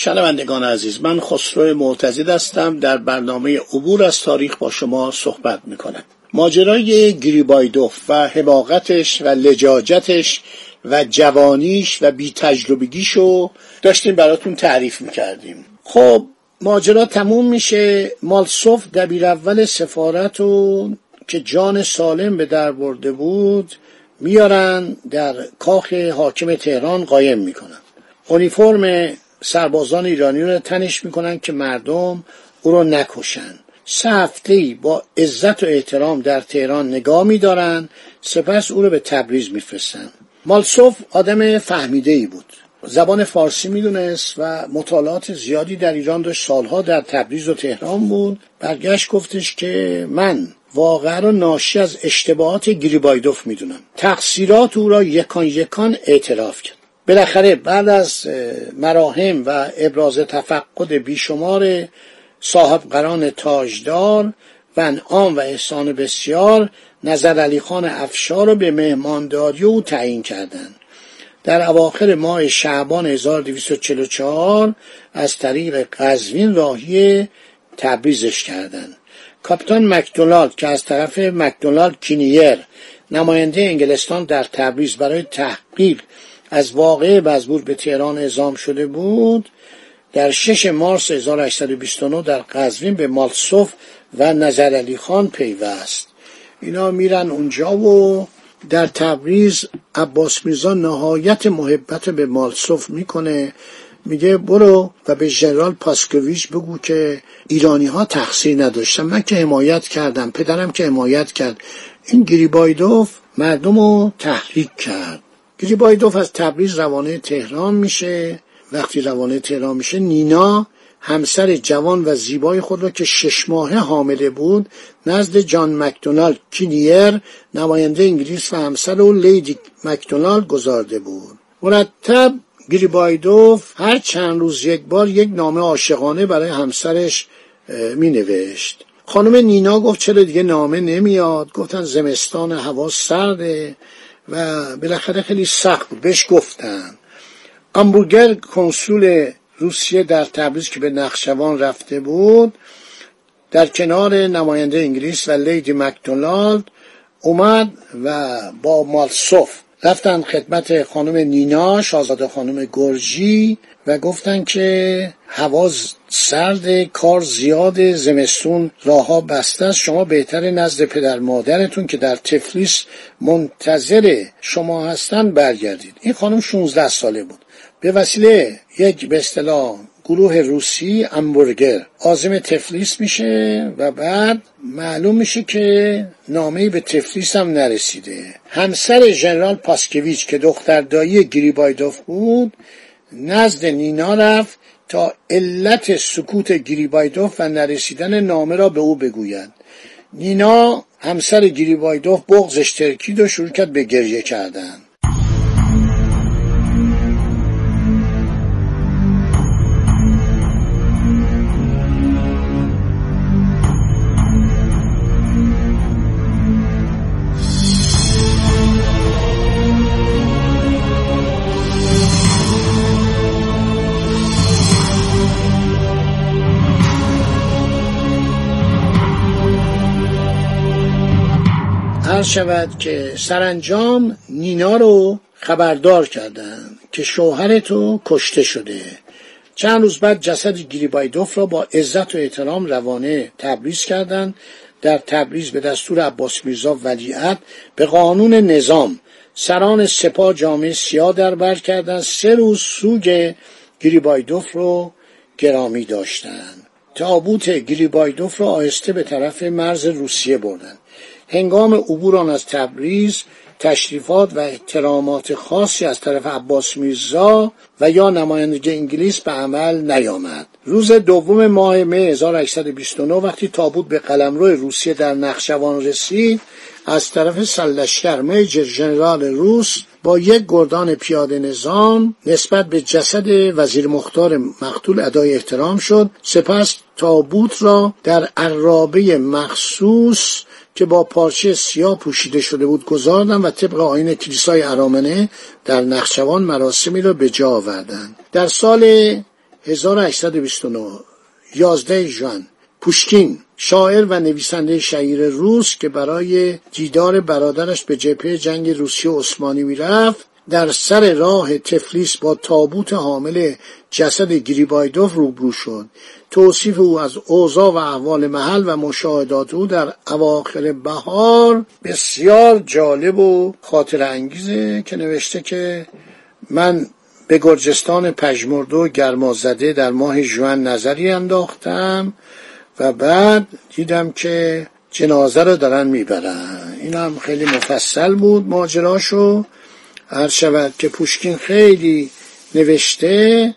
شنوندگان عزیز من خسرو معتزد هستم. در برنامه عبور از تاریخ با شما صحبت می‌کنم. ماجرای گریبایدوف و حماقتش و لجاجتش و جوانیش و بی تجربگیشو داشتیم براتون تعریف می‌کردیم. خب ماجرا تموم میشه. مالسوف دبیر اول سفارت و که جان سالم به در برده بود میارن در کاخ حاکم تهران قایم می‌کنن. اونیفرم سربازان ایرانی رو تنش می‌کنن که مردم او رو نکشن. سه هفته با عزت و احترام در تهران نگاه میدارن سپس او رو به تبریز میفرستن. مالسوف آدم فهمیده ای بود. زبان فارسی می‌دونست و مطالعات زیادی در ایران داشت. سالها در تبریز و تهران بود. برگشت گفتش که من واقعا را ناشی از اشتباهات گریبایدوف می‌دونم. تقصیرات او را یکان یکان اعتراف کرد. بالاخره بعد از مراهم و ابراز تفقد بیشمار صاحب قران تاجدار و انعام و احسان بسیار نظر علی خان افشار را به مهمانداری او تعیین کردند. در اواخر ماه شعبان 1244 از طریق قزوین راهی تبریزش کردند. کاپیتان مکدونالد که از طرف مکدونالد کینیر نماینده انگلستان در تبریز برای تحقیق از واقع مزبور به تهران اعزام شده بود در 6 مارس 1829 در قزوین به مالسوف و نظر علی خان پیوست. اینا میرن اونجا و در تبریز عباس میرزا نهایت محبت به مالسوف می‌کنه. میگه برو و به ژنرال پاسکویچ بگو که ایرانی ها تقصیر نداشتن. من که حمایت کردم پدرم که حمایت کرد. این گریبایدوف مردم رو تحریک کرد. گریبایدوف از تبریز روانه تهران میشه. وقتی روانه تهران میشه نینا همسر جوان و زیبای خود را که شش ماهه حامله بود نزد جان مکدونالد کینیر نماینده انگلیس و همسر او لیدی مکدونالد گذارده بود. مرتب گریبایدوف هر چند روز یک بار یک نامه عاشقانه برای همسرش می نوشت خانم نینا گفت چرا دیگه نامه نمیاد؟ گفتن زمستان هوا سرده. و بالاخره خیلی سخت بود. بهش گفتن. امبورگر کنسول روسیه در تبریز که به نقشوان رفته بود در کنار نماینده انگلیس و لیدی مکدونالد اومد و با مالسوف رفتن خدمت خانم نینا شاهزاده خانم گرجی و گفتن که هوا سرد کار زیاد زمستون راهها بسته است. شما بهتر نزد پدر مادرتون که در تفلیس منتظر شما هستن برگردید. این خانم 16 ساله بود. به وسیله یک به اصطلاح گروه روسی امبورگر آزم تفلیس میشه و بعد معلوم میشه که نامه به تفلیس هم نرسیده. همسر ژنرال پاسکویچ که دختر دایی گریبایدوف بود نزد نینا رفت تا علت سکوت گریبایدوف و نرسیدن نامه را به او بگوید. نینا همسر گریبایدوف بغزش ترکید و شروع کرد به گریه کردن. عرض شود که سرانجام نینا رو خبردار کردن که شوهر تو کشته شده. چند روز بعد جسد گریبایدوف را با عزت و احترام روانه تبریز کردند. در تبریز به دستور عباس میرزا ولیعت به قانون نظام سران سپاه جامعه سیاه در بر کردند. سه روز سوگ گریبایدوف رو گرامی داشتند. تابوت گریبایدوف را آهسته به طرف مرز روسیه بردند. هنگام عبور آن از تبریز تشریفات و احترامات خاصی از طرف عباس میرزا و یا نمایندگی انگلیس به عمل نیامد. روز دوم ماه مه 1829 وقتی تابوت به قلمرو روسیه در نخشوان رسید از طرف سلشکر میجر ژنرال روس با یک گردان پیاده نظام نسبت به جسد وزیر مختار مقتول ادای احترام شد. سپس تابوت را در عرابه مخصوص که با پارچه سیاه پوشیده شده بود گذاردن و طبق آین کلیسای ارامنه در نخچوان مراسمی را به جا آوردند. در سال 1829 11 ژوئن پوشکین شاعر و نویسنده شهیر روس که برای دیدار برادرش به جبهه جنگ روسیه عثمانی می‌رفت در سر راه تفلیس با تابوت حامل جسد گریبایدوف روبرو شد. توصیف او از اوضاع و احوال محل و مشاهدات او در اواخر بهار بسیار جالب و خاطر انگیزه که نوشته که من به گرجستان پژمرده و گرمازده در ماه ژوئن نظری انداختم و بعد دیدم که جنازه رو دارن می‌برن. این هم خیلی مفصل بود ماجراشو هر شود که پوشکین خیلی نوشته.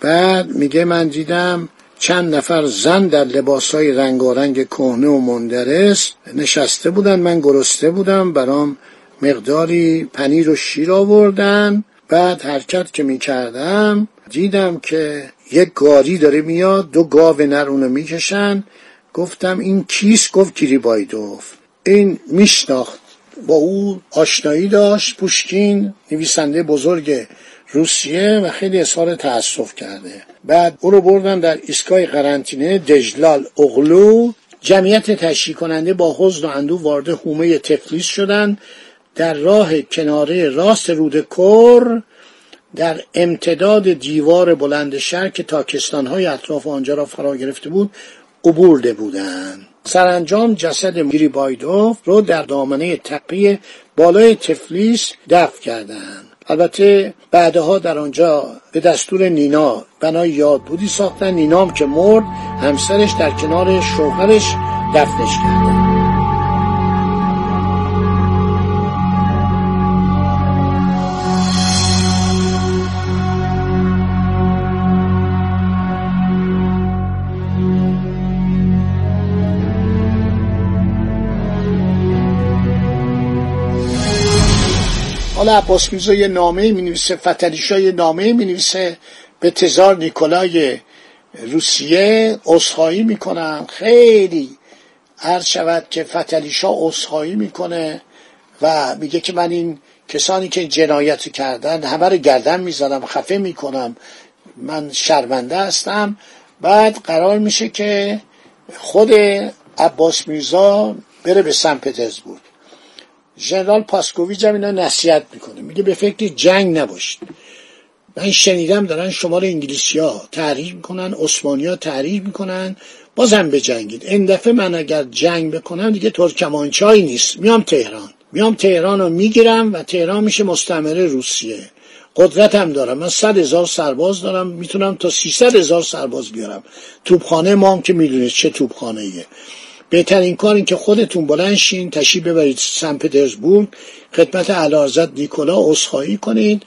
بعد میگه من دیدم چند نفر زن در لباسهای رنگارنگ کهنه و مندرس نشسته بودن. من گرسته بودم برام مقداری پنیر و شیر آوردن. بعد حرکت که می‌کردم دیدم که یک گاری داره میاد دو گاو نر اونو می‌کشن. گفتم این کیست؟ گفت گریبایدوف این میشناخت. با او آشنایی داشت پوشکین نویسنده بزرگ روسیه و خیلی اظهار تأسف کرده. بعد او رو بردن در ایستگاه قرنطینه دجلال اغلو. جمعیت تشریح کننده با حزن و اندو وارد حومه تفلیس شدند در راه کناره راست رود کر در امتداد دیوار بلند شهر که تاکستانهای اطراف آنجا را فرا گرفته بود عبورده بودند. سرانجام جسد گریبایدوف رو در دامنه تپه بالای تفلیس دفن کردند. البته بعدها در آنجا به دستور نینا بنای یادبودی ساختن نینام که مرد همسرش در کنار شوهرش دفنش کردن حالا عباس میرزا یه نامه می نویسه فتلیشا یه نامه می نویسه به تزار نیکولای روسیه. اصخایی می‌کنن. خیلی هر شود که فتلیشا اصخایی می‌کنه و میگه که من این کسانی که جنایت کردن همه رو گردن می‌زنم خفه می‌کنم من شرمنده هستم. بعد قرار میشه که خود عباس میرزا بره به سن پترزبورگ. ژنرال پاسکوویچ هم اینا نصیحت می‌کنه. میگه به فکر جنگ نباشید. من شنیدم دارن شمال انگلیسی ها تحریک می‌کنن عثمانی ها تحریک می‌کنن. بازم به جنگید. این دفعه من اگر جنگ بکنم دیگه ترکمانچایی نیست. میام تهران. میام تهران رو می‌گیرم و تهران میشه مستعمره روسیه. قدرتم دارم. من صد هزار سرباز دارم. می‌تونم تا سیصد هزار سرباز بیارم. توپخانه ما هم که می‌دونید چه توپخانه ایه بهترین کار این که خودتون بلند شین تشریف ببرید سن پترزبورگ. خدمت اعلیحضرت نیکولا عذرخواهی کنید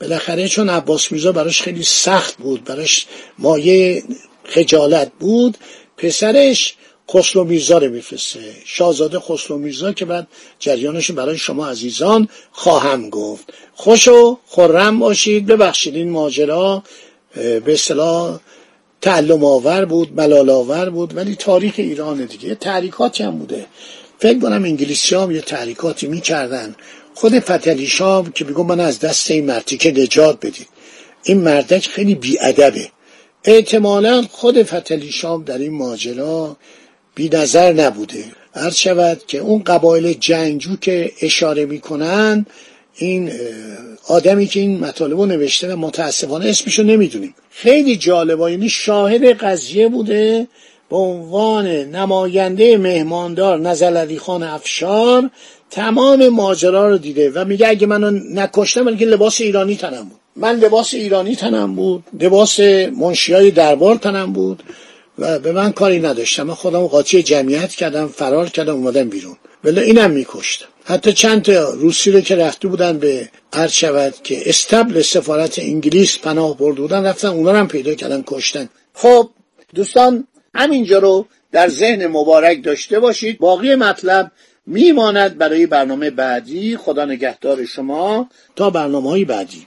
بالاخره چون عباس میرزا براش خیلی سخت بود براش مایه خجالت بود پسرش خسرو میرزا رو میفرسته. شاهزاده خسرو میرزا که بعد جریانش برای شما عزیزان خواهم گفت. خوش و خرم باشید. ببخشید این ماجرا به اصطلاح تعلم آور بود ملال آور بود ولی تاریخ ایران دیگه تحریکاتی هم بوده. فکر کنم انگلیسی هم یه تحریکاتی می‌کردن. خود فتلی شام که بگم من از دست این مرتیکه نجات بدید این مردک خیلی بیادبه. احتمالا خود فتلی شام در این ماجرا بی نظر نبوده. هر شود که اون قبایل جنگجو که اشاره می‌کنن این آدمی که این مطالب رو نوشته و متاسفانه اسمشو نمی‌دونیم. خیلی جالبه یعنی شاهد قضیه بوده به عنوان نماینده مهماندار نزل خان افشار تمام ماجرا رو دیده و میگه اگه منو نکشتم من لباس ایرانی تنم بود. من لباس ایرانی تنم بود لباس منشیای دربار تنم بود و به من کاری نداشتم. من خودم قاطی جمعیت کردم فرار کردم اومدم بیرون. ولی اینم میکشتن حتی چند تا روسی رو که رفته بودن به عرض شود که استبل سفارت انگلیس پناه برده بودن رفتن اونا هم پیدا کردن کشتن. خب دوستان همینجا رو در ذهن مبارک داشته باشید. باقی مطلب میماند برای برنامه بعدی. خدا نگهدار شما. تا برنامه های بعدی.